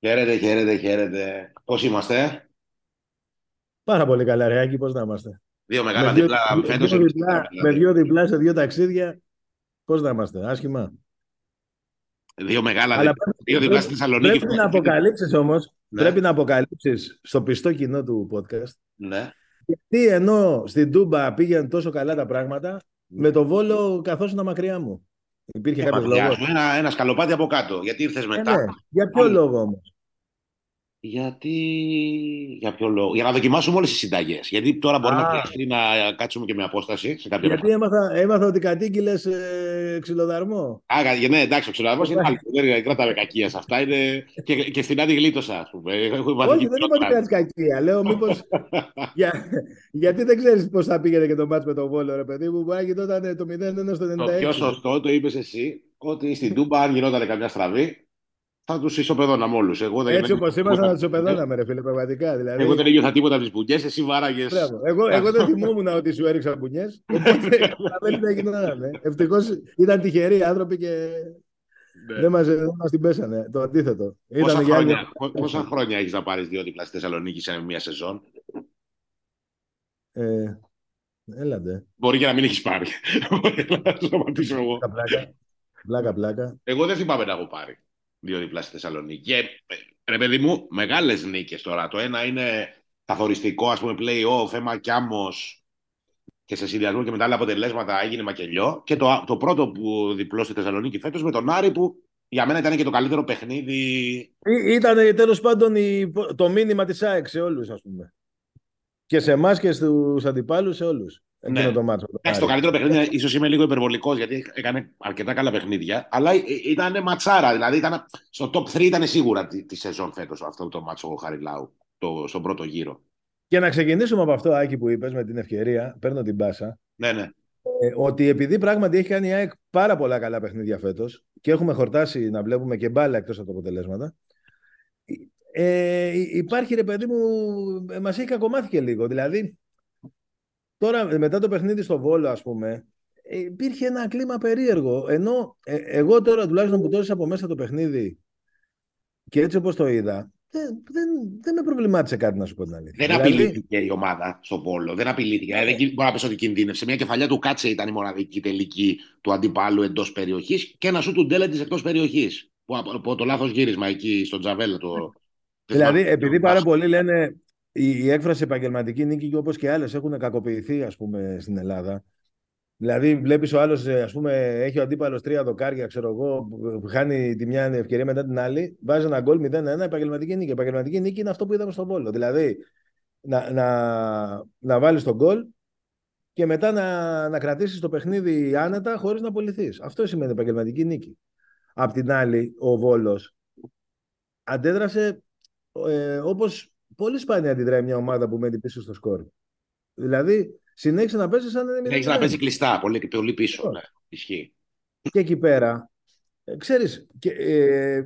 Χαίρετε, χαίρετε, χαίρετε. Πώς είμαστε, Πάρα πολύ καλά, Ρεάκη, πώς να είμαστε; Δύο μεγάλα με δύο, δίπλα φέτος. δύο διπλά, με δύο διπλά σε δύο ταξίδια, πώς να είμαστε, άσχημα. Δύο μεγάλα Αλλά δίπλα. Δύο διπλά στη Θεσσαλονίκη. Πρέπει να αποκαλύψεις όμως, Ναι. πρέπει να αποκαλύψεις στο πιστό κοινό του podcast, Ναι. γιατί ενώ στην Τούμπα πήγαιναν τόσο καλά τα πράγματα, με το Βόλο καθώς είναι μακριά μου. Υπήρχε Και κάποιος μακριά λόγος; σου, Ένα, ένα σκαλοπάτι από κάτω. Γιατί ήρθες Ε, μετά. ναι. Για ποιο Άλλο. λόγο όμως; Γιατί. Για ποιο λόγο. Για να δοκιμάσουμε όλες τις συνταγές. Γιατί τώρα μπορεί να Α. χρειαστεί να κάτσουμε και με απόσταση σε κάποια Γιατί έμαθα, έμαθα ότι κατήγγειλες ε, ξυλοδαρμό. Α, κα- ναι, εντάξει, ο ξυλοδαρμός είναι άλλο. Δεν κρατάμε κακία σε αυτά. Είναι... Και, και στην άλλη γλίτωσα, ας πούμε. Έχω μάθει Όχι, και δεν είπα ότι χειρότερα. κάνεις κακία. Λέω μήπως Για, γιατί δεν ξέρεις πώς θα πήγαινε και το μάτς με τον Βόλο, ρε παιδί μου. Μπορεί να γινόταν το 0-1 στο 96. Το πιο σωστό το είπες εσύ, ότι στην Τούμπα, αν γινόταν καμιά στραβή, θα τους ισοπεδώναμε όλους. Εγώ δεν Έτσι όπως ήμασταν να τους τίποτα. οπεδώναμε, ρε φίλε, πραγματικά. Δηλαδή, Εγώ δεν ένιωθα τίποτα από τις μπουνιές, εσύ βάραγες. Μπράβο. εγώ, εγώ δεν θυμόμουν ότι σου έριξα μπουνιές. Οπότε καταλαβαίνει τι γινόταν. Ευτυχώς ήταν τυχεροί άνθρωποι και δεν μα μας την πέσανε. Το αντίθετο. Πόσα Ήταν για άλλη- χρόνια, πό- πόσα χρόνια έχεις να πάρεις δύο δίπλα στη Θεσσαλονίκης σε μια σεζόν; Ε, έλατε. Μπορεί και να μην έχεις πάρει. Μπορεί να σταματήσω εγώ. Πλάκα, πλάκα. Πλάκα, πλάκα. Εγώ δεν θυμάμαι να έχω πάρει δύο δίπλα στη Θεσσαλονίκη. Και ε, ρε παιδί μου, μεγάλες νίκες τώρα. Το ένα είναι καθοριστικό, ας πούμε, play-off, αίμα κι άμμος και σε συνδυασμό και με τα άλλα αποτελέσματα έγινε μακελιό. Και το, το πρώτο που διπλό στη Θεσσαλονίκη φέτος με τον Άρη που για μένα ήταν και το καλύτερο παιχνίδι. Ήταν τέλος πάντων η- το μήνυμα της ΑΕΚ σε όλους, ας πούμε. Και σε εμάς και στους αντιπάλους, σε όλους. Εκείνο Ναι. το μάτσο. Εντάξει, το καλύτερο παιχνίδι, ίσως είμαι λίγο υπερβολικός γιατί έκανε αρκετά καλά παιχνίδια, αλλά ήταν ματσάρα. Δηλαδή ήταν, στο top 3 ήταν σίγουρα τη, τη σεζόν φέτος αυτό το μάτσο ο Χαριλάου το, στον πρώτο γύρο. Και να ξεκινήσουμε από αυτό, Άκη, που είπες με την ευκαιρία, παίρνω την πάσα, Ναι, ναι. ε, ότι επειδή πράγματι έχει κάνει η ΑΕΚ πάρα πολλά καλά παιχνίδια φέτος και έχουμε χορτάσει να βλέπουμε και μπάλα εκτός από τα αποτελέσματα, ε, υπάρχει ρε παιδί μου, ε, μας έχει κακομάθει και λίγο. Δηλαδή, τώρα μετά το παιχνίδι στο Βόλο, ας πούμε, ε, υπήρχε ένα κλίμα περίεργο. Ενώ ε, εγώ τώρα τουλάχιστον που τόρισα από μέσα το παιχνίδι και έτσι όπως το είδα, δεν, δεν, δεν με προβλημάτισε κάτι να σου πω την αλήθεια. Δεν Δηλαδή, απειλήθηκε η ομάδα στο Πόλο. Δεν απειλήθηκε. Δηλαδή, δεν μπορεί να πεις ότι κινδύνευσε. Μια κεφαλιά του Κάτσε ήταν η μοναδική τελική του αντιπάλου εντός περιοχής και ένα σου του Ντέλετης εκτός περιοχής. Που από, από το λάθος γύρισμα εκεί στον Τζαβέλα. Το... Δηλαδή, επειδή πάρα πολλοί λένε η, η έκφραση επαγγελματική νίκη, όπως και άλλες, έχουν κακοποιηθεί ας πούμε, στην Ελλάδα. Δηλαδή, βλέπεις ο άλλος, ας πούμε, έχει ο αντίπαλος τρία δοκάρια, ξέρω εγώ, που χάνει τη μια ευκαιρία μετά την άλλη, βάζει ένα γκολ 0-1, επαγγελματική νίκη. Επαγγελματική νίκη είναι αυτό που είδαμε στον Βόλο. Δηλαδή, να, να, να βάλεις τον γκολ και μετά να, να κρατήσεις το παιχνίδι άνετα χωρίς να απολυθείς. Αυτό σημαίνει επαγγελματική νίκη. Απ' την άλλη, ο Βόλος αντέδρασε ε, όπως πολύ σπάνια αντιδράει μια ομάδα που μένει πίσω στο σκορ. Δηλαδή, συνέχισε να παίζεις σαν να είναι Έχει να παίζει κλειστά, πολύ, πολύ πίσω. Ναι. Ισχύει. Και εκεί πέρα, ε, ξέρεις, και, ε,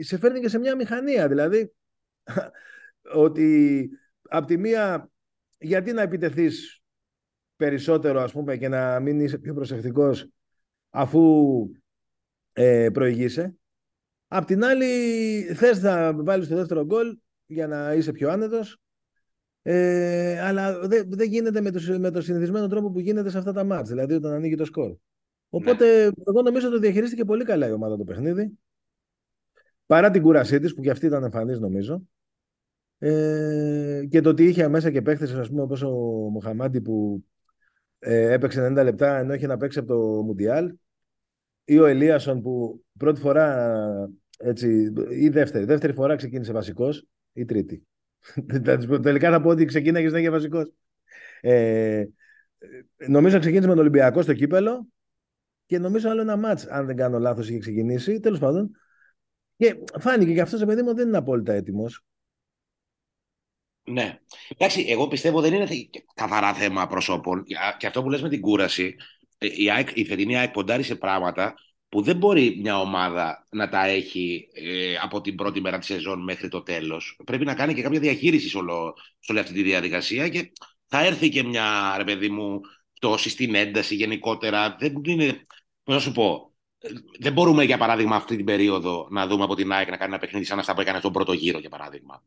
σε φέρνει και σε μια μηχανία. Δηλαδή, ότι απ' τη μία, γιατί να επιτεθείς περισσότερο, ας πούμε, και να μην είσαι πιο προσεκτικός αφού ε, προηγείσαι. Απ' την άλλη, θες να βάλεις το δεύτερο γκολ για να είσαι πιο άνετος, ε, αλλά δεν δεν γίνεται με το, με το συνηθισμένο τρόπο που γίνεται σε αυτά τα μάτς, δηλαδή όταν ανοίγει το σκορ. Οπότε, εγώ νομίζω ότι διαχειρίστηκε πολύ καλά η ομάδα το παιχνίδι. Παρά την κούρασή της, που και αυτή ήταν εμφανής, νομίζω. Ε, και το ότι είχε μέσα και παίχτες, ας πούμε, όπως ο Μοχαμάντι που ε, έπαιξε 90 λεπτά ενώ είχε να παίξει από το Μουντιάλ. Ή ο Ελίασον που πρώτη φορά, έτσι, ή δεύτερη, δεύτερη φορά ξεκίνησε βασικός, ή τρίτη. Τελικά θα πω ότι ξεκίναγες να είχε βασικός. Ε, νομίζω ξεκίνησε με τον Ολυμπιακό στο κύπελο και νομίζω άλλο ένα μάτς, αν δεν κάνω λάθος, είχε ξεκινήσει. Τέλος πάντων. Και φάνηκε και αυτός ο παιδί μου δεν είναι απόλυτα έτοιμος. Ναι. Εντάξει, εγώ πιστεύω δεν είναι καθαρά θέμα προσώπων. Και αυτό που λες με την κούραση, η, ΑΕΚ, η φετινή ΑΕΚ ποντάρει σε πράγματα που δεν μπορεί μια ομάδα να τα έχει ε, από την πρώτη μέρα της σεζόν μέχρι το τέλος. Πρέπει να κάνει και κάποια διαχείριση σε, όλο, σε όλη αυτή τη διαδικασία και θα έρθει και μια, ρε παιδί μου, πτώση στην ένταση γενικότερα. Δεν είναι, πώς να σου πω, δεν μπορούμε για παράδειγμα αυτή την περίοδο να δούμε από την ΑΕΚ να κάνει ένα παιχνίδι σαν αυτά που έκανε στον πρώτο γύρο για παράδειγμα.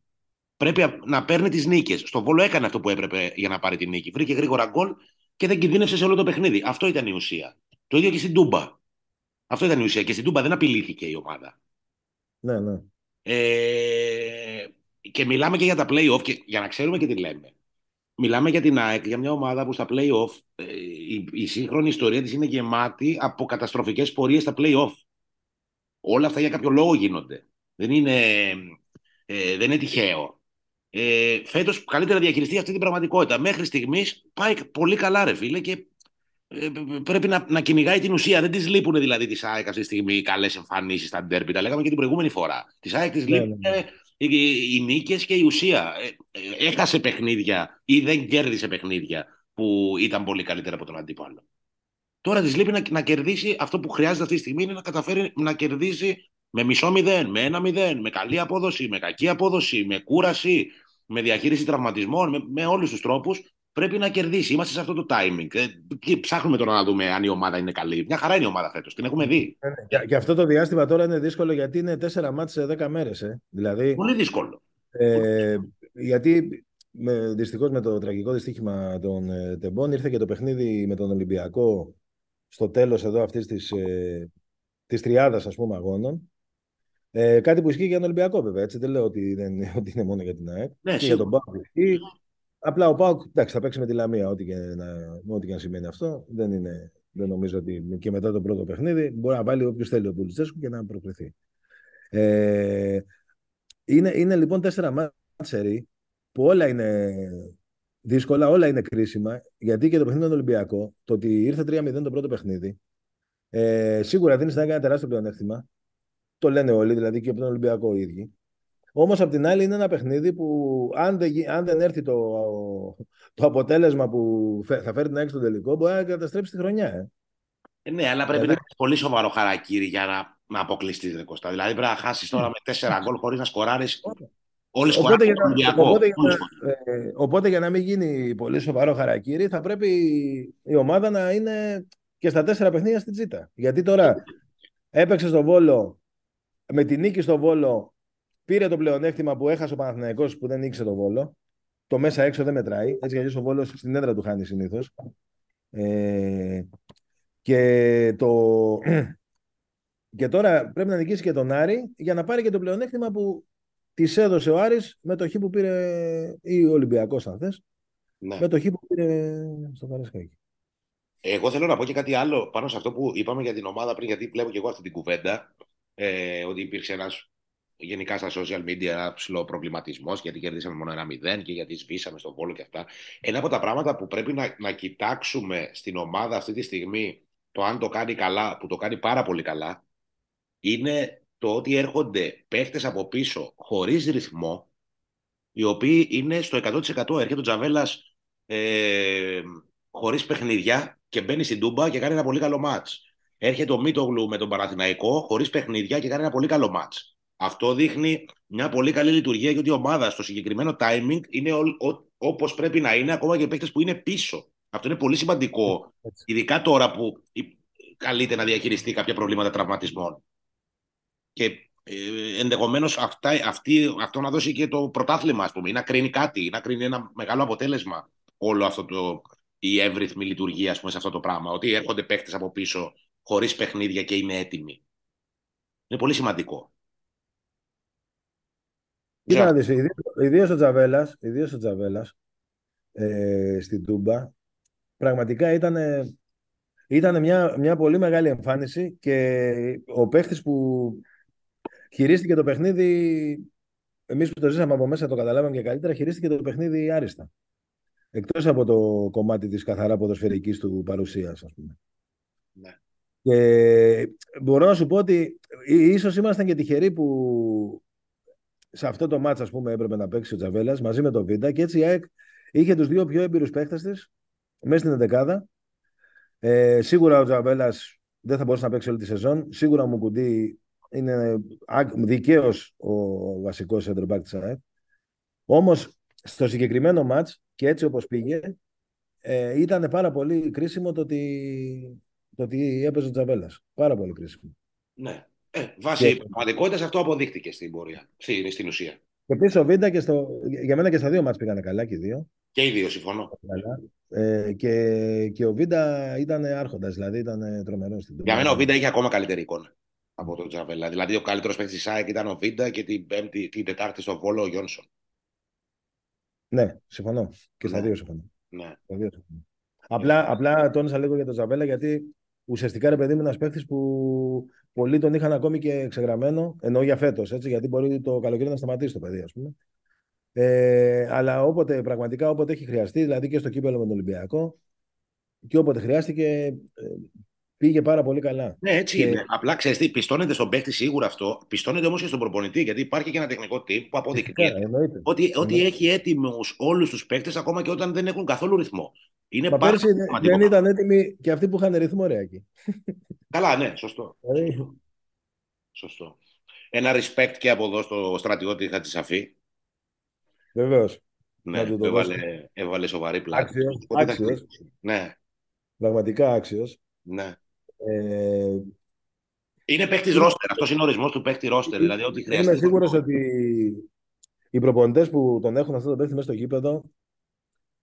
Πρέπει να παίρνει τις νίκες. Στο Βόλο έκανε αυτό που έπρεπε για να πάρει την νίκη. Βρήκε γρήγορα γκολ και δεν κινδύνευσε σε όλο το παιχνίδι. Αυτό ήταν η ουσία. Το ίδιο και στην Τούμπα. Αυτό ήταν η ουσία. Και στην Τούμπα δεν απειλήθηκε η ομάδα. Ναι, ναι. Ε, και μιλάμε και για τα play-off και για να ξέρουμε και τι λέμε. Μιλάμε για την ΑΕΚ, για μια ομάδα που στα play-off ε, η, η σύγχρονη ιστορία της είναι γεμάτη από καταστροφικές πορείες στα play-off. Όλα αυτά για κάποιο λόγο γίνονται. Δεν είναι, ε, δεν είναι τυχαίο. Ε, Φέτος καλύτερα διαχειριστεί αυτή την πραγματικότητα. Μέχρι στιγμής πάει πολύ καλά, ρε φίλε, και ε, πρέπει να, να κυνηγάει την ουσία. Δεν της λείπουν δηλαδή της ΑΕΚ αυτή τη στιγμή οι καλές εμφανίσεις στα ντέρμπι. Τα λέγαμε και την προηγούμενη φορά. Της ΑΕΚ της ναι, λείπουν ναι, ναι. οι, οι, οι νίκες και η ουσία. Ε, ε, έχασε παιχνίδια ή δεν κέρδισε παιχνίδια που ήταν πολύ καλύτερα από τον αντίπαλο. Τώρα της λείπει να, να κερδίσει αυτό που χρειάζεται αυτή τη στιγμή είναι να καταφέρει να κερδίσει με μισό μηδέν, με ένα μηδέν, με καλή απόδοση, με κακή απόδοση, με κούραση, με διαχείριση τραυματισμών, με, με όλους τους τρόπους πρέπει να κερδίσει. Είμαστε σε αυτό το timing. Ε, και ψάχνουμε τώρα να δούμε αν η ομάδα είναι καλή. Μια χαρά είναι η ομάδα φέτος. Την έχουμε δει. Ε, ναι. Και, αυτό το διάστημα τώρα είναι δύσκολο γιατί είναι τέσσερα μάτια σε δέκα μέρες. Ε. Δηλαδή, Πολύ δύσκολο. Ε, γιατί με, δυστυχώς με το τραγικό δυστύχημα των ε, Τεμπών ήρθε και το παιχνίδι με τον Ολυμπιακό στο τέλος εδώ αυτής της, ε, της τριάδας ας πούμε αγώνων ε, κάτι που ισχύει για τον Ολυμπιακό, βέβαια. Έτσι. Δεν λέω ότι, δεν, ότι είναι μόνο για την ΑΕΚ. Ναι, και για τον Πάουκ ισχύει. Απλά ο Πάουκ θα παίξει με τη Λαμία, ό,τι και, να, ό,τι και να σημαίνει αυτό. Δεν, είναι, δεν νομίζω ότι και μετά το πρώτο παιχνίδι μπορεί να βάλει όποιος θέλει ο Πουλτσέσκου και να προκριθεί. Ε, είναι, είναι λοιπόν τέσσερα μάτσερι που όλα είναι δύσκολα, όλα είναι κρίσιμα. Γιατί και το παιχνίδι είναι Ολυμπιακό, το ότι ήρθε 3-0 το πρώτο παιχνίδι, ε, σίγουρα δίνει ένα τεράστιο πλεονέκτημα. Το λένε όλοι, δηλαδή και από τον Ολυμπιακό οι ίδιοι. Όμως απ' την άλλη είναι ένα παιχνίδι που αν δεν, αν δεν έρθει το, το αποτέλεσμα που θα φέρει την έξω στο τελικό, μπορεί να καταστρέψει τη χρονιά. Ε. Ε, ναι, αλλά πρέπει ε, να έχεις πολύ σοβαρό χαρακτήρι για να, να αποκλειστείς την Κώστα. Δηλαδή πρέπει να χάσεις τώρα με τέσσερα γκολ χωρίς να σκοράρει. Όλοι σκοράρουν οπότε, για, οπότε, για, ε, οπότε για να μην γίνει πολύ σοβαρό χαρακτήρι, θα πρέπει η ομάδα να είναι και στα τέσσερα παιχνίδια στην Τζίτα. Γιατί τώρα έπαιξε στο Βόλο με τη νίκη στο Βόλο πήρε το πλεονέκτημα που έχασε ο Παναθηναϊκός που δεν νίκησε το Βόλο. Το μέσα έξω δεν μετράει. Έτσι γιατί ο Βόλος στην έδρα του χάνει συνήθως. Ε, και, το... και τώρα πρέπει να νικήσει και τον Άρη για να πάρει και το πλεονέκτημα που της έδωσε ο Άρης με το χ που πήρε ή ο Ολυμπιακός αν θες, ναι. με το χ που πήρε στο Παρασκάκι. Εγώ θέλω να πω και κάτι άλλο πάνω σε αυτό που είπαμε για την ομάδα πριν, γιατί βλέπω και εγώ αυτή την κουβέντα ε, ότι υπήρξε ένας γενικά στα social media ένα ψηλό προβληματισμός γιατί κερδίσαμε μόνο ένα μηδέν και γιατί σβήσαμε στον πόλο και αυτά. Ένα από τα πράγματα που πρέπει να, να κοιτάξουμε στην ομάδα αυτή τη στιγμή, το αν το κάνει καλά, που το κάνει πάρα πολύ καλά, είναι το ότι έρχονται παίχτες από πίσω χωρίς ρυθμό, οι οποίοι είναι στο 100%. Έρχεται ο Τζαβέλας ε, χωρίς παιχνίδια και μπαίνει στην Τούμπα και κάνει ένα πολύ καλό μάτς. Έρχεται ο Μίτογλου με τον Παραθυναϊκό χωρίς παιχνίδια και κάνει ένα πολύ καλό μάτς. Αυτό δείχνει μια πολύ καλή λειτουργία γιατί η ομάδα στο συγκεκριμένο timing είναι όπως πρέπει να είναι, ακόμα και παίκτες που είναι πίσω. Αυτό είναι πολύ σημαντικό, ειδικά τώρα που καλείται να διαχειριστεί κάποια προβλήματα τραυματισμών. Και ε, ενδεχομένως αυτό να δώσει και το πρωτάθλημα, ας πούμε, ή να κρίνει κάτι, ή να κρίνει ένα μεγάλο αποτέλεσμα όλο αυτό το, η εύρυθμη λειτουργία πούμε, σε αυτό το πράγμα. Ότι έρχονται παίκτες από πίσω χωρίς παιχνίδια και είναι έτοιμοι. Είναι πολύ σημαντικό. Κοίτα να δεις, ιδίως ο Τζαβέλας, ιδίως ο Τζαβέλας ε, στην Τούμπα, πραγματικά ήταν, ήταν μια, μια πολύ μεγάλη εμφάνιση και ο παίχτης που χειρίστηκε το παιχνίδι, εμείς που το ζήσαμε από μέσα το καταλάβαμε και καλύτερα, χειρίστηκε το παιχνίδι άριστα. Εκτός από το κομμάτι της καθαρά ποδοσφαιρικής του παρουσίας, ας πούμε. Ναι. Και μπορώ να σου πω ότι ίσως ήμασταν και τυχεροί που σε αυτό το μάτς ας πούμε έπρεπε να παίξει ο Τζαβέλας μαζί με τον Βίντα και έτσι η ΑΕΚ είχε τους δύο πιο έμπειρους παίχτες της μέσα στην 11 ε, σίγουρα ο Τζαβέλας δεν θα μπορούσε να παίξει όλη τη σεζόν. Σίγουρα ο Μουκουντή είναι δικαίως ο βασικός center της ΑΕΚ. Όμως στο συγκεκριμένο μάτς και έτσι όπως πήγε, ε, ήταν πάρα πολύ κρίσιμο το ότι το τι έπαιζε ο Τζαβέλας. Πάρα πολύ κρίσιμο. Ναι. Ε, βάσει και... πραγματικότητας αυτό αποδείχτηκε στην πορεία. Στην, στην ουσία. Και πίσω ο Βίντα και στο. Για μένα και στα δύο μάτς πήγανε καλά και οι δύο. Και οι δύο, συμφωνώ. Ε, και, και ο Βίντα ήταν άρχοντας, δηλαδή ήταν τρομερός στην Για μένα ο Βίντα είχε ακόμα καλύτερη εικόνα από τον Τζαβέλα. Δηλαδή ο καλύτερος παίκτης της ΣΑΕΚ ήταν ο Βίντα και την, πέμπτη, την Τετάρτη στο Βόλο ο Γιόνσον. Ναι, συμφωνώ. Και στα Ναι. δύο συμφωνώ. Ναι. Στα δύο συμφωνώ. Απλά, απλά τόνισα λίγο για τον Τζαβέλα γιατί ουσιαστικά ρε παιδί μου ένας παίχτη που πολλοί τον είχαν ακόμη και ξεγραμμένο, εννοώ για φέτος, γιατί μπορεί το καλοκαίρι να σταματήσει το παιδί, ας πούμε. Ε, αλλά όποτε, πραγματικά όποτε έχει χρειαστεί, δηλαδή και στο κύπελο με τον Ολυμπιακό, και όποτε χρειάστηκε, ε, πήγε πάρα πολύ καλά. Ναι, έτσι Και- είναι. Απλά ξέρεις τι, πιστώνεται στον παίχτη σίγουρα αυτό. Πιστώνεται όμως και στον προπονητή. Γιατί υπάρχει και ένα τεχνικό team που αποδεικνύεται Φυσικά, εννοείται. ότι, ότι Εννοείται. έχει έτοιμους όλους τους παίκτες ακόμα και όταν δεν έχουν καθόλου ρυθμό. Είναι Μα πάρα πέρσι πολύ δεν- σημαντικό. δεν ήταν έτοιμοι και αυτοί που είχαν ρυθμό ρε εκεί. Καλά, ναι, σωστό. Δηλαδή, σωστό. Ένα respect και από εδώ στο στρατιώτη Χατζησαφή. βεβαίως. Ναι, Να του το έβαλε, έβαλε σοβαρή πλάτη. Άξιος, Οπότε θα άξιος. κλείσει. Ναι, Πραγματικά άξιος. ναι. Ε, Είναι παίκτης ρόστερ. Αυτός είναι ο ορισμός του παίκτη ρόστερ. Δηλαδή, ό,τι χρειάζεται. Είμαι σίγουρος ότι οι προπονητές που τον έχουν αυτό το παίχτη μέσα στο γήπεδο,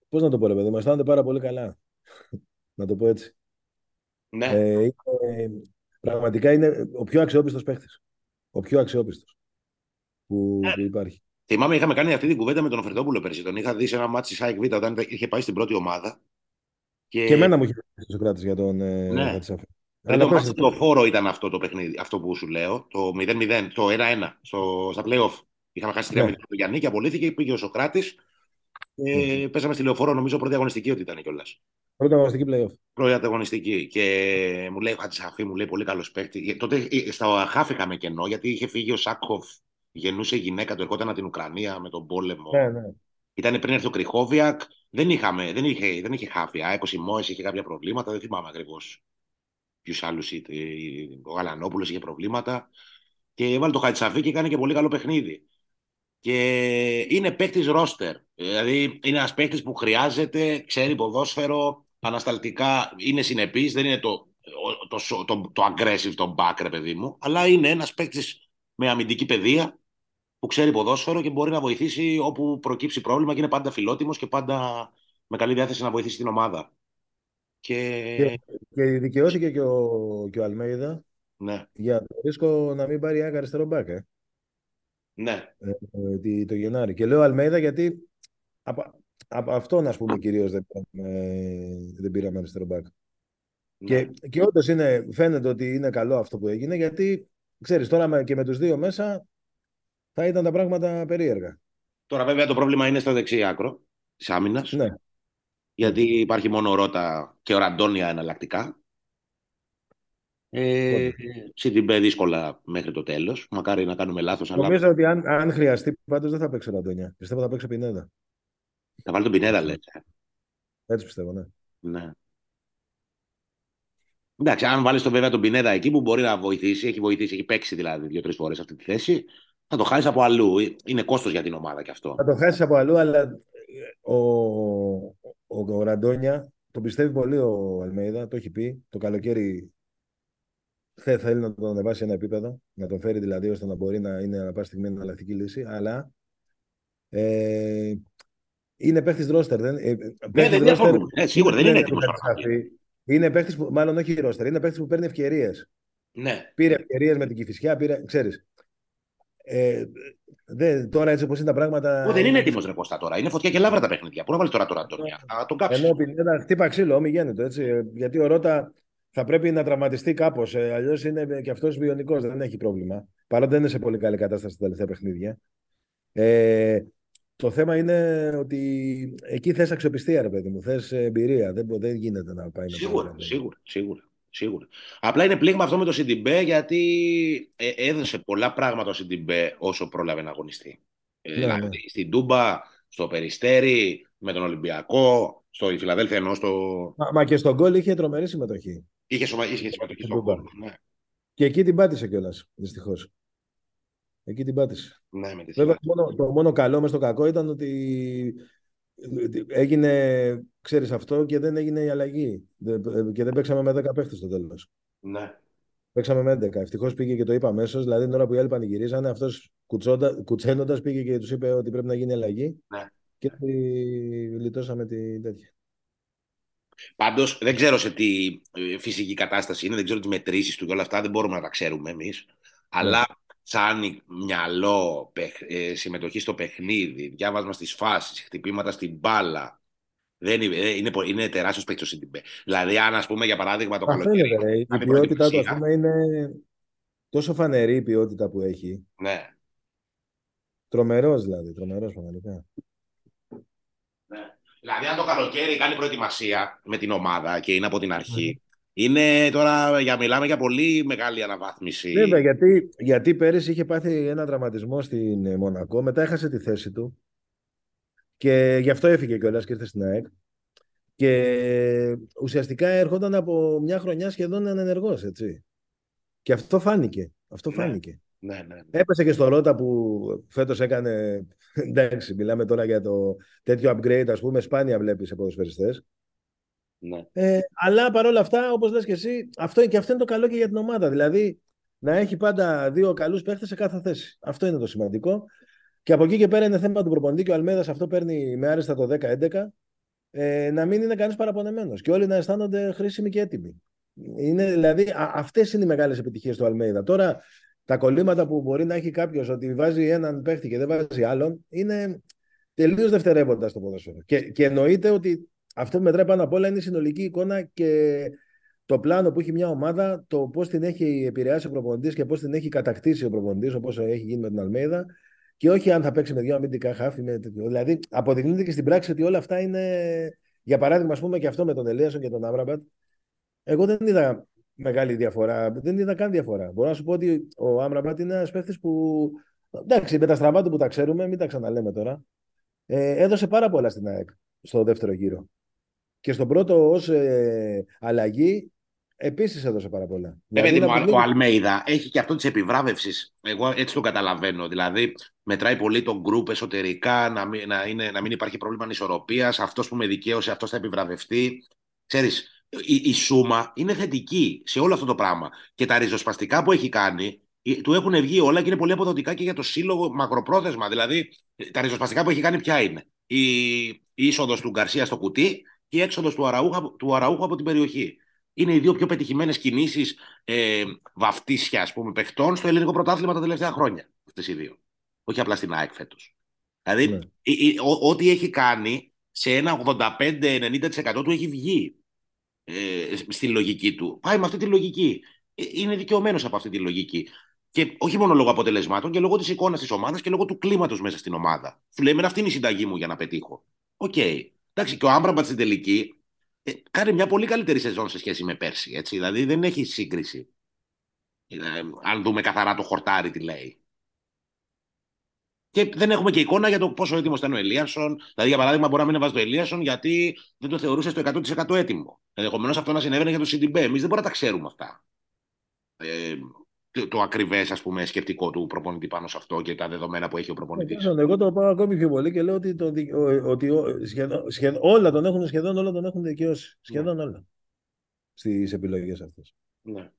πώς να το πω ρε παιδί, μου, αισθάνονται πάρα πολύ καλά. να το πω έτσι. Ναι, Ε, είναι, πραγματικά είναι ο πιο αξιόπιστος παίχτης. Ο πιο αξιόπιστος που, Ναι. που υπάρχει. θυμάμαι είχαμε κάνει αυτή την κουβέντα με τον Οφερτόπουλο πέρσι. Τον είχα δει σε ένα μάτσι της ΑΕΚ Β όταν είχε πάει στην πρώτη ομάδα. Και, Και εμένα μου είχε πει ο Σοκράτης για τον ε, Ναι. Χατσαφή. Πριν Αλλά το πες, μάτσι το φόρο ήταν αυτό το παιχνίδι, αυτό που σου λέω, το 0-0, το 1-1, στο, στα play-off. Είχαμε χάσει 3-0 Ναι. του Γιάννη και απολύθηκε, πήγε ο Σοκράτης. Ε, Πέσαμε στη λεωφόρο, νομίζω πρώτη αγωνιστική ότι ήταν κιόλας. πρώτα αγωνιστική play-off. Πρώτη αγωνιστική. Και μου λέει ο Χατζησαφή, μου λέει πολύ καλός παίκτη. Ε, Τότε ε, στα χάφ είχαμε κενό, γιατί είχε φύγει ο Σάκοφ, γεννούσε γυναίκα, του ερχόταν από την Ουκρανία με τον πόλεμο. Ναι, ναι. Ήταν πριν έρθει ο Κριχόβιακ. Δεν, είχαμε, δεν, είχε, δεν είχε χάφη. Α, 20 Μόε είχε κάποια προβλήματα. Δεν θυμάμαι ακριβώς ποιους άλλους. Ο Γαλανόπουλος είχε προβλήματα. Και έβαλε το Χατσαφί και έκανε και πολύ καλό παιχνίδι. Και είναι παίκτης ρόστερ. Δηλαδή είναι ένας παίκτης που χρειάζεται, ξέρει ποδόσφαιρο, ανασταλτικά, είναι συνεπής. Δεν είναι το, το, το, το, το aggressive, το back, ρε παιδί μου. Αλλά είναι ένας παίκτης με αμυντική παιδεία που ξέρει ποδόσφαιρο και μπορεί να βοηθήσει όπου προκύψει πρόβλημα και είναι πάντα φιλότιμος και πάντα με καλή διάθεση να βοηθήσει την ομάδα. Και... Και, και δικαιώθηκε και ο, και ο Αλμέιδα Ναι, για το ρίσκο να μην πάρει άκρα αριστερό μπακ. Ε. ναι, ε, τη- το Γενάρη. Και λέω Αλμέιδα γιατί από, από αυτόν, ας πούμε, κυρίως δεν, πήραμε- δεν πήραμε αριστερό μπακ. ναι. Και, και όντως φαίνεται ότι είναι καλό αυτό που έγινε, γιατί ξέρεις, τώρα με- και με τους δύο μέσα θα ήταν τα πράγματα περίεργα. Τώρα βέβαια το πρόβλημα είναι στο δεξί άκρο της άμυνας, Ναι. γιατί υπάρχει μόνο ο Ρώτα και ο Ραντόνια εναλλακτικά. Ε, Σιντιμπέ δύσκολα μέχρι το τέλος. Μακάρι να κάνουμε λάθος, αλλά Νομίζω ότι αν, αν χρειαστεί, πάντως δεν θα παίξει ο Ραντόνια. Πιστεύω θα παίξει ο Πινέδα. θα βάλει τον Πινέδα, λες. ε. Έτσι πιστεύω, ναι. Ναι. Εντάξει, αν βάλεις τον βέβαια τον Πινέδα εκεί που μπορεί να βοηθήσει, έχει βοηθήσει, έχει παίξει δηλαδή δύο-τρεις φορές αυτή τη θέση, θα το χάσεις από αλλού. Είναι κόστος για την ομάδα κι αυτό. Θα το χάσεις από αλλού, αλλά ο, ο, ο Ραντόνια τον πιστεύει πολύ ο Αλμέιδα, το έχει πει. Το καλοκαίρι θε, θέλει να τον ανεβάσει ένα επίπεδο, να τον φέρει δηλαδή ώστε να μπορεί να είναι ανά πάση στιγμή εναλλακτική λύση, αλλά ε, είναι παίχτης ρόστερ. Δεν, ε, Ναι, παίχτης δεν ρόστερ διαφωνούμε. Ε, σίγουρα δεν είναι έτοιμο το τώρα. Χατζησαφή. Είναι παίχτης που, μάλλον όχι ρόστερ, είναι παίχτης που παίρνει ευκαιρίες. Ναι, Πήρε ευκαιρίες με την Κυφυσιά, πήρε, ξέρεις. Ε, δε, τώρα έτσι όπως είναι τα πράγματα... Ω, δεν είναι έτοιμος ρε Κώστα τώρα. Είναι φωτιά και λάβρα τα παιχνίδια. Πού να βάλεις τώρα τον Αντώνια. Θα τον κάψεις. Ενώ ο Πινέδα χτύπα ξύλο, μη γίνεται έτσι. ε, Γιατί ο Ρότα θα πρέπει να τραυματιστεί κάπως. Ε, Αλλιώς είναι και αυτός βιονικός, δεν έχει πρόβλημα. Παρότι δεν είναι σε πολύ καλή κατάσταση στα τελευταία παιχνίδια. Ε, το θέμα είναι ότι εκεί θες αξιοπιστία, ρε παιδί μου. Θες εμπειρία. Δεν, μπο- δεν γίνεται να πάει να Σίγουρα, πάει. σίγουρα, σίγουρα, σίγουρα. Απλά είναι πλήγμα αυτό με το Σιντιμπέ γιατί ε, έδωσε πολλά πράγματα ο Σιντιμπέ όσο πρόλαβε να αγωνιστεί. Ε, Ναι, δηλαδή, ναι. Στην Τούμπα, στο Περιστέρι, με τον Ολυμπιακό, στο Φιλαδέλφια ενώ στο. Μα, μα και στον γκολ είχε τρομερή συμμετοχή. Είχε, σωμα... είχε συμμετοχή Στην στον Τούμπα. κόλπο. Ναι, Και εκεί την πάτησε κιόλας, δυστυχώς. Εκεί την πάτησε. ναι, με τη Βέβαια, Φιλαδέλφια. το μόνο, το μόνο καλό μες στο κακό ήταν ότι έγινε ξέρεις αυτό και δεν έγινε η αλλαγή. Και δεν παίξαμε με 10 παίχτες στο τέλος. Ναι. Παίξαμε με 11. Ευτυχώς πήγε και το είπα αμέσως. Δηλαδή την ώρα που οι άλλοι πανηγυρίζανε, αυτός κουτσένοντας πήγε και τους είπε ότι πρέπει να γίνει αλλαγή. Ναι. Και λιτώσαμε τη τέτοια. Πάντως δεν ξέρω σε τι ε, φυσική κατάσταση είναι, δεν ξέρω τις μετρήσεις του και όλα αυτά, δεν μπορούμε να τα ξέρουμε εμείς. Ναι. Αλλά σαν μυαλό, ε, συμμετοχή στο παιχνίδι, διάβασμα στις φάσεις, χτυπήματα στην μπάλα. Δεν είναι, ε, είναι, είναι τεράστιος παίκτης ο Σιντιμπέ. Δηλαδή, αν ας πούμε για παράδειγμα το καλοκαίρι. η ποιότητά του πούμε, είναι τόσο φανερή η ποιότητα που έχει. Ναι. Τρομερός δηλαδή, τρομερός πραγματικά. Ναι. Δηλαδή, αν το καλοκαίρι κάνει προετοιμασία με την ομάδα και είναι από την αρχή, είναι τώρα, για, μιλάμε για πολύ μεγάλη αναβάθμιση. Βέβαια, γιατί, γιατί πέρυσι είχε πάθει ένα δραματισμό στην ε, Μονακό, μετά έχασε τη θέση του και γι' αυτό έφυγε κιόλας και ήρθε στην ΑΕΚ. Και ουσιαστικά έρχονταν από μια χρονιά σχεδόν ανενεργός, έτσι. Και αυτό φάνηκε. Αυτό ναι. φάνηκε. Ναι, ναι, ναι. Έπεσε και στο Ρότα που φέτος έκανε... Εντάξει, μιλάμε τώρα για το τέτοιο upgrade, ας πούμε, σπάνια βλέπεις σε ποδοσφαιριστές. Ναι. Ε, αλλά παρόλα αυτά, όπως λες και εσύ, αυτό, και αυτό είναι το καλό και για την ομάδα. Δηλαδή, να έχει πάντα δύο καλούς παίχτες σε κάθε θέση. Αυτό είναι το σημαντικό. Και από εκεί και πέρα είναι θέμα του προπονητή και ο Αλμέδας αυτό παίρνει με άριστα το 10-11. Ε, να μην είναι κανείς παραπονεμένος και όλοι να αισθάνονται χρήσιμοι και έτοιμοι. Είναι, δηλαδή, αυτές είναι οι μεγάλες επιτυχίες του Αλμέιδα. Τώρα, τα κολλήματα που μπορεί να έχει κάποιος ότι βάζει έναν παίχτη και δεν βάζει άλλον είναι τελείως δευτερεύοντα στο ποδόσφαιρο. Και, και εννοείται ότι αυτό που μετράει πάνω απ' όλα είναι η συνολική εικόνα και το πλάνο που έχει μια ομάδα, το πώς την έχει επηρεάσει ο προπονητής και πώς την έχει κατακτήσει ο προπονητής, όπως έχει γίνει με την Αλμέιδα, και όχι αν θα παίξει με δύο αμυντικά χάφη. Με... Δηλαδή, αποδεικνύεται και στην πράξη ότι όλα αυτά είναι. Για παράδειγμα, ας πούμε και αυτό με τον Ελίασον και τον Άμραμπατ. Εγώ δεν είδα μεγάλη διαφορά. Δεν είδα καν διαφορά. Μπορώ να σου πω ότι ο Άμραμπατ είναι ένας παίχτης που. Εντάξει, με τα στραβά του που τα ξέρουμε, μην τα ξαναλέμε τώρα. Ε, έδωσε πάρα πολλά στην ΑΕΚ στο δεύτερο γύρο. Και στον πρώτο ως ε, αλλαγή επίσης έδωσε πάρα πολλά. Ε, δηλαδή, ο Αλμέιδα έχει και αυτό της επιβράβευσης. Εγώ έτσι το καταλαβαίνω. Δηλαδή, μετράει πολύ τον γκρουπ εσωτερικά, να μην, να, είναι, να μην υπάρχει πρόβλημα ανισορροπίας. Αυτός που με δικαίωσε, αυτός θα επιβραβευτεί. Ξέρεις, η, η σούμα είναι θετική σε όλο αυτό το πράγμα. Και τα ριζοσπαστικά που έχει κάνει, ε, του έχουν βγει όλα και είναι πολύ αποδοτικά και για το σύλλογο μακροπρόθεσμα. Δηλαδή, τα ριζοσπαστικά που έχει κάνει ποια είναι; Η, η είσοδος του Γκαρσία στο κουτί και η έξοδος του Αραούχα, του Αραούχα από την περιοχή. Είναι οι δύο πιο πετυχημένες κινήσεις ε, βαφτίσια ας πούμε, παιχτών στο ελληνικό πρωτάθλημα τα τελευταία χρόνια. Αυτές οι δύο. Όχι απλά στην ΑΕΚ φέτος. Δηλαδή, ναι. ό,τι έχει κάνει σε ένα 85-90% του έχει βγει ε, στη λογική του. Πάει με αυτή τη λογική. Ε, είναι δικαιωμένος από αυτή τη λογική. Και όχι μόνο λόγω αποτελεσμάτων, και λόγω της εικόνας της ομάδας και λόγω του κλίματος μέσα στην ομάδα. Σου λέει: αυτή είναι η συνταγή μου για να πετύχω. OK. Okay. Εντάξει, και ο Άμραμπατ στην τελική ε, κάνει μια πολύ καλύτερη σεζόν σε σχέση με πέρσι. Έτσι. Δηλαδή δεν έχει σύγκριση. Ε, αν δούμε καθαρά το χορτάρι τι λέει. Και δεν έχουμε και εικόνα για το πόσο έτοιμος ήταν ο Ελίασον. Δηλαδή, για παράδειγμα, μπορεί να μην βάζει το Ελίασον γιατί δεν το θεωρούσε στο 100% έτοιμο. Ενδεχομένως αυτό να συνέβαινε για το Σιντιμπέ. Εμείς δεν μπορούμε να τα ξέρουμε αυτά. Ε, το, το ακριβές σκεπτικό του προπονητή πάνω σε αυτό και τα δεδομένα που έχει ο προπονητής. Ε, εγώ το πάω ακόμη πιο πολύ και λέω ότι, το, ότι σχεδόν, σχεδόν, όλα τον έχουν, σχεδόν όλα τον έχουν δικαιώσει. Σχεδόν ναι. όλα. Στις επιλογές αυτές. Ναι.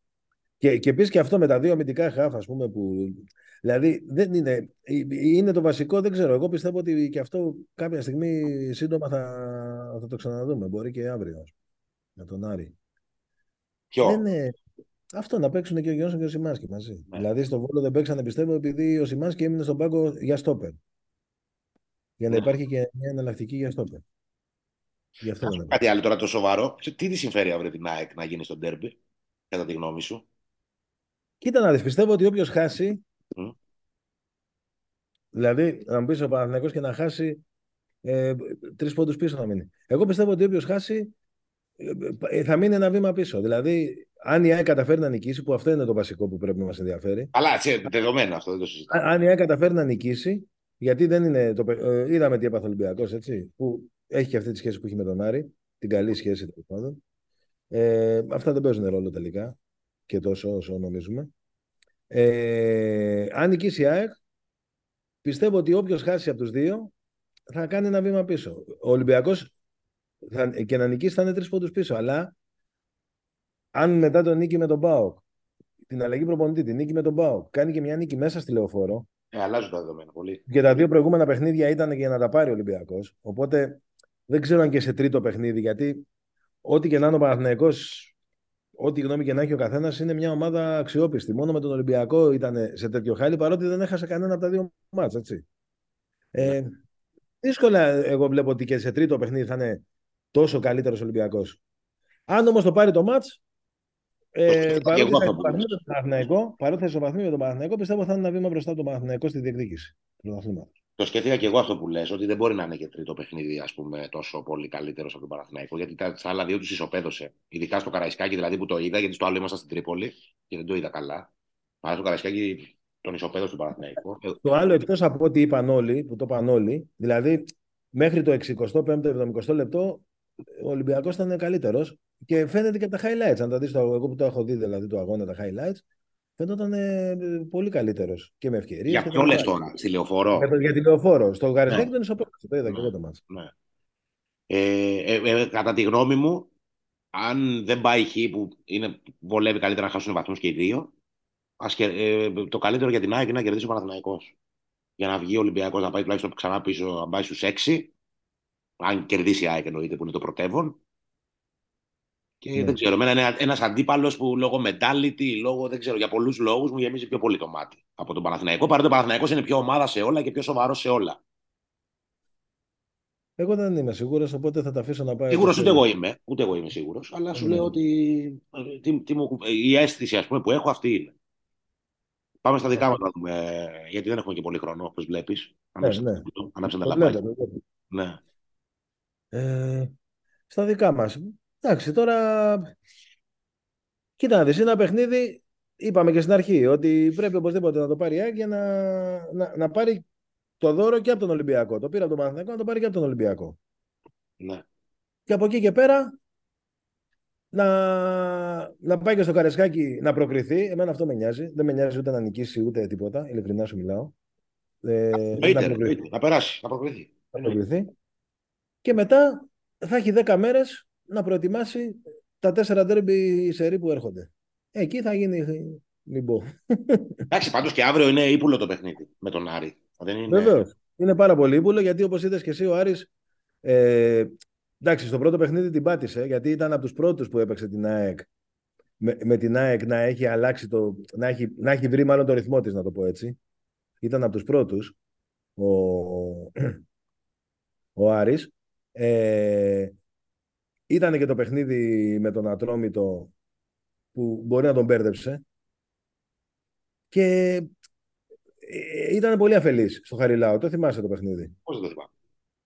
Και, και επίση και αυτό με τα δύο αμυντικά χάφ, ας πούμε, που. Δηλαδή δεν είναι, είναι το βασικό, δεν ξέρω. Εγώ πιστεύω ότι και αυτό κάποια στιγμή σύντομα θα, θα το ξαναδούμε. Μπορεί και αύριο. Με τον Άρη. Ποιο; Δεν είναι, αυτό να παίξουν και ο Γιόνσον και ο Σιμάνσκι μαζί. Ναι. Δηλαδή στο Βόλο δεν παίξανε πιστεύω επειδή ο Σιμάνσκι έμεινε στον πάγκο για στόπερ. Για να ναι. υπάρχει και μια εναλλακτική για στόπερ. Γι' αυτό δεν Κάτι άλλο τώρα το σοβαρό. Τι τη συμφέρει αύριο την ΑΕΚ να γίνει στον τέρμπι, κατά τη γνώμη σου; Κοίτα να δεις, πιστεύω ότι όποιος χάσει. Mm. Δηλαδή, να μου πεις ο Παναθηναϊκός και να χάσει ε, τρεις πόντους πίσω να μείνει. Εγώ πιστεύω ότι όποιος χάσει ε, ε, θα μείνει ένα βήμα πίσω. Δηλαδή, αν η ΑΕΚ καταφέρει να νικήσει, που αυτό είναι το βασικό που πρέπει να μας ενδιαφέρει. Αλλά έτσι, δεδομένο αυτό, δεν το συζητάμε. Αν η ΑΕΚ καταφέρει να νικήσει, γιατί δεν είναι. Το, ε, είδαμε τι έπαθε ο Ολυμπιακός, έτσι. Που έχει και αυτή τη σχέση που έχει με τον Άρη. Την καλή σχέση τέλος πάντων. Ε, αυτά δεν παίζουν ρόλο τελικά και τόσο όσο νομίζουμε. Ε, αν νικήσει η ΑΕΚ, πιστεύω ότι όποιος χάσει από τους δύο θα κάνει ένα βήμα πίσω. Ο Ολυμπιακός θα, και να νικήσει θα είναι τρεις πόντους πίσω. Αλλά αν μετά τον νίκη με τον Μπάουκ, την αλλαγή προπονητή, την νίκη με τον Μπάουκ, κάνει και μια νίκη μέσα στη λεωφόρο. Ε, αλλάζουν τα δεδομένα πολύ. Και τα δύο προηγούμενα παιχνίδια ήταν για να τα πάρει ο Ολυμπιακός. Οπότε δεν ξέρω αν και σε τρίτο παιχνίδι, γιατί ό,τι και να είναι ο Παναθηναϊκός ό,τι γνώμη και να έχει ο καθένας, είναι μια ομάδα αξιόπιστη. Μόνο με τον Ολυμπιακό ήταν σε τέτοιο χάλι, παρότι δεν έχασε κανένα από τα δύο μάτσα. Έτσι. Ε, ναι. δύσκολα εγώ βλέπω ότι και σε τρίτο παιχνίδι θα είναι τόσο καλύτερος Ολυμπιακός. Αν όμως το πάρει το μάτς, ε, παρότι, θα ισοβαθμεί με τον Παναθηναϊκό, πιστεύω θα είναι ένα βήμα μπροστά από τον Παναθηναϊκό στη διεκδίκηση του Το σκέφτηκα και εγώ αυτό που λες, ότι δεν μπορεί να είναι και τρίτο παιχνίδι ας πούμε, τόσο πολύ καλύτερος από τον Παναθηναϊκό, γιατί τα, στα άλλα δύο τους ισοπαίδωσε. Ειδικά στο Καραϊσκάκι δηλαδή που το είδα, γιατί στο άλλο ήμασταν στην Τρίπολη και δεν το είδα καλά. Αλλά στο Καραϊσκάκι τον ισοπαίδωσε του Παναθηναϊκό. Το άλλο εκτός από ό,τι είπαν όλοι, που το είπαν όλοι, δηλαδή μέχρι το 65ο-70ο λεπτό ο Ολυμπιακός ήταν καλύτερος και φαίνεται και από τα highlights. Αν τα δεις, εγώ που το έχω δει δηλαδή το αγώνα, τα highlights, φαίνονταν ε, πολύ καλύτερος και με ευκαιρίες. Για ποιο λες τώρα, στη λεωφόρο; Για, για τη λεωφόρο. Στο Γαριζέκ ναι. δεν ισοπαίδωσε. Το είδα ναι. και εγώ το μάτσο. Ναι. Ε, ε, ε, κατά τη γνώμη μου, αν δεν πάει χ που είναι, βολεύει καλύτερα να χάσουν βαθμούς και οι δύο, ας, ε, το καλύτερο για την ΑΕΚ είναι να κερδίσει ο Παναθηναϊκός. Για να βγει ο Ολυμπιακός να πάει τουλάχιστον ξανά πίσω, να πάει στους 6. Αν κερδίσει η ΑΕΚ εννοείται που είναι το πρωτεύον. Και ναι. δεν ξέρω, είναι ένα αντίπαλος που λόγω mentality, λόγω δεν ξέρω, για πολλούς λόγους μου γεμίζει πιο πολύ το μάτι από τον Παναθηναϊκό. Παρότι ο Παναθηναϊκός είναι πιο ομάδα σε όλα και πιο σοβαρός σε όλα. Εγώ δεν είμαι σίγουρος, οπότε θα τα αφήσω να πάει. Σίγουρος ούτε εγώ είμαι, ούτε εγώ είμαι σίγουρος. Αλλά σου ναι. λέω ότι τι, τι μου, η αίσθηση ας πούμε, που έχω αυτή είναι. Πάμε στα δικά μας να δούμε, γιατί δεν έχουμε και πολύ χρόνο, όπως βλέπεις. Ναι, ναι. Ανάψε τα λαμπάκια. Ναι. Ε, στα δικά μας. Εντάξει, τώρα. Κοίτα να δεις, είναι ένα παιχνίδι, είπαμε και στην αρχή, ότι πρέπει οπωσδήποτε να το πάρει η για να, να, να πάρει το δώρο και από τον Ολυμπιακό. Το πήρε από τον Παναθηναϊκό, να το πάρει και από τον Ολυμπιακό. Ναι. Και από εκεί και πέρα να, να πάει και στο Καρεσκάκι να προκριθεί. Εμένα αυτό με νοιάζει. Δεν με νοιάζει ούτε να νικήσει ούτε τίποτα. Ειλικρινά σου μιλάω. Ε, να, να περάσει, να προκριθεί. Να προκριθεί. Και μετά θα έχει 10 μέρες να προετοιμάσει τα τέσσερα ντέρμπι σερή που έρχονται. Εκεί θα γίνει. Μην πω. Εντάξει, πάντως και αύριο είναι ύπουλο το παιχνίδι με τον Άρη. Δεν είναι... Βεβαίως. Είναι πάρα πολύ ύπουλο γιατί όπως είδες και εσύ ο Άρης ε, εντάξει, στο πρώτο παιχνίδι την πάτησε γιατί ήταν από τους πρώτους που έπαιξε την ΑΕΚ. Με, με την ΑΕΚ να έχει αλλάξει το. Να έχει, να έχει βρει μάλλον το ρυθμό της, να το πω έτσι. Ήταν από τους πρώτους ο, ο Άρης. Ε, ήταν και το παιχνίδι με τον Ατρόμητο που μπορεί να τον μπέρδεψε. Και ε, ήταν πολύ αφελής στο Χαριλάου. Το θυμάσαι το παιχνίδι; Πώς το θυμάμαι.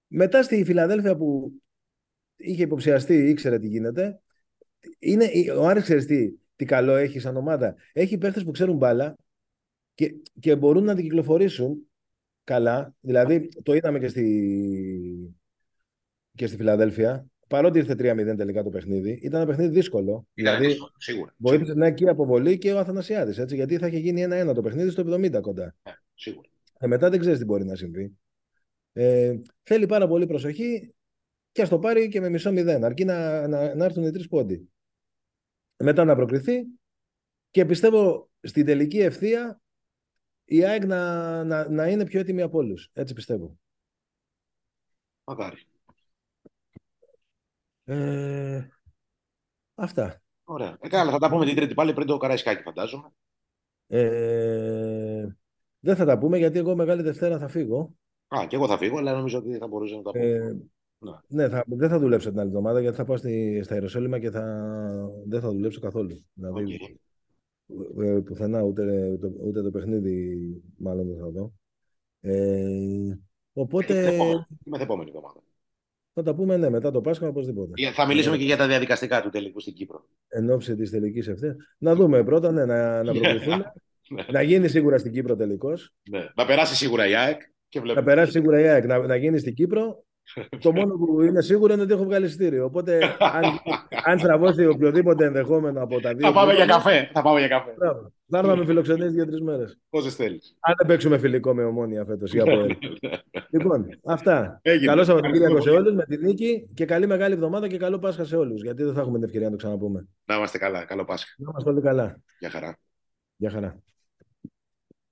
Μετά στη Φιλαδέλφια που είχε υποψιαστεί, ήξερε τι γίνεται. Είναι, ο Άρης ξέρεις τι, τι καλό έχει σαν ομάδα. Έχει παίχτες που ξέρουν μπάλα και, και μπορούν να την κυκλοφορήσουν καλά. Δηλαδή, το είδαμε και στη, και στη Φιλαδέλφια παρότι ήρθε 3-0 τελικά το παιχνίδι, ήταν ένα παιχνίδι δύσκολο. δηλαδή, δύσκολο, σίγουρα. Βοήθησε να έχει αποβολή και ο Αθανασιάδης. Γιατί θα είχε γίνει 1-1 το παιχνίδι στο 70 κοντά. Ε, σίγουρα. Ε, μετά δεν ξέρεις τι μπορεί να συμβεί. Ε, θέλει πάρα πολύ προσοχή και ας το πάρει και με μισό μηδέν. Αρκεί να, να, να έρθουν οι τρεις πόντι. Μετά να προκριθεί και πιστεύω στην τελική ευθεία η ΑΕΚ να, να, να είναι πιο έτοιμη από όλους. Έτσι πιστεύω. Μακάρι. Ε, αυτά. Ωραία. Ε, καλά, θα τα πούμε την Τρίτη πάλι πριν το Καραϊσκάκι, φαντάζομαι. Ε, δεν θα τα πούμε γιατί εγώ Μεγάλη Δευτέρα θα φύγω. Α, και εγώ θα φύγω, αλλά νομίζω ότι θα μπορούσε να τα πούμε. Ε, ναι, ναι θα, δεν θα δουλέψω την άλλη εβδομάδα γιατί θα πάω στη, στα Ιεροσόλυμα και θα, δεν θα δουλέψω καθόλου. Δηλαδή, okay. ε, πουθενά ούτε, ούτε, ούτε, το παιχνίδι μάλλον δεν θα δω. Ε, οπότε... Ε, με επόμενη εβδομάδα. Θα τα πούμε ναι, μετά το Πάσχα οπωσδήποτε. Θα μιλήσουμε και για τα διαδικαστικά του τελικού στην Κύπρο. Εν ώψη της τελικής ευθεία. Να δούμε πρώτα, ναι, να, να προκληθούμε. Ναι. να γίνει σίγουρα στην Κύπρο τελικώ. Ναι. Να περάσει σίγουρα η ΑΕΚ. Και να περάσει σίγουρα η ΑΕΚ. Να, να γίνει στην Κύπρο το μόνο που είναι σίγουρο είναι ότι έχω βγάλει εισιτήριο. Οπότε, αν, αν στραβώσει οποιοδήποτε ενδεχόμενο από τα δύο. Θα πάμε για καφέ. Θα πάμε για καφέ. Μπράβο. Θα έρθω να με φιλοξενήσει για τρεις μέρες. Πόσες θέλεις. Αν δεν παίξουμε φιλικό με ομόνια φέτος ή από ελ. λοιπόν, αυτά. Έγινε. Καλό Σαββατοκύριακο σε όλους με τη νίκη και καλή μεγάλη εβδομάδα και καλό Πάσχα σε όλους. Γιατί δεν θα έχουμε την ευκαιρία να το ξαναπούμε. Να είμαστε καλά. Καλό Πάσχα. Να είμαστε όλοι καλά. Γεια χαρά. Γεια χαρά.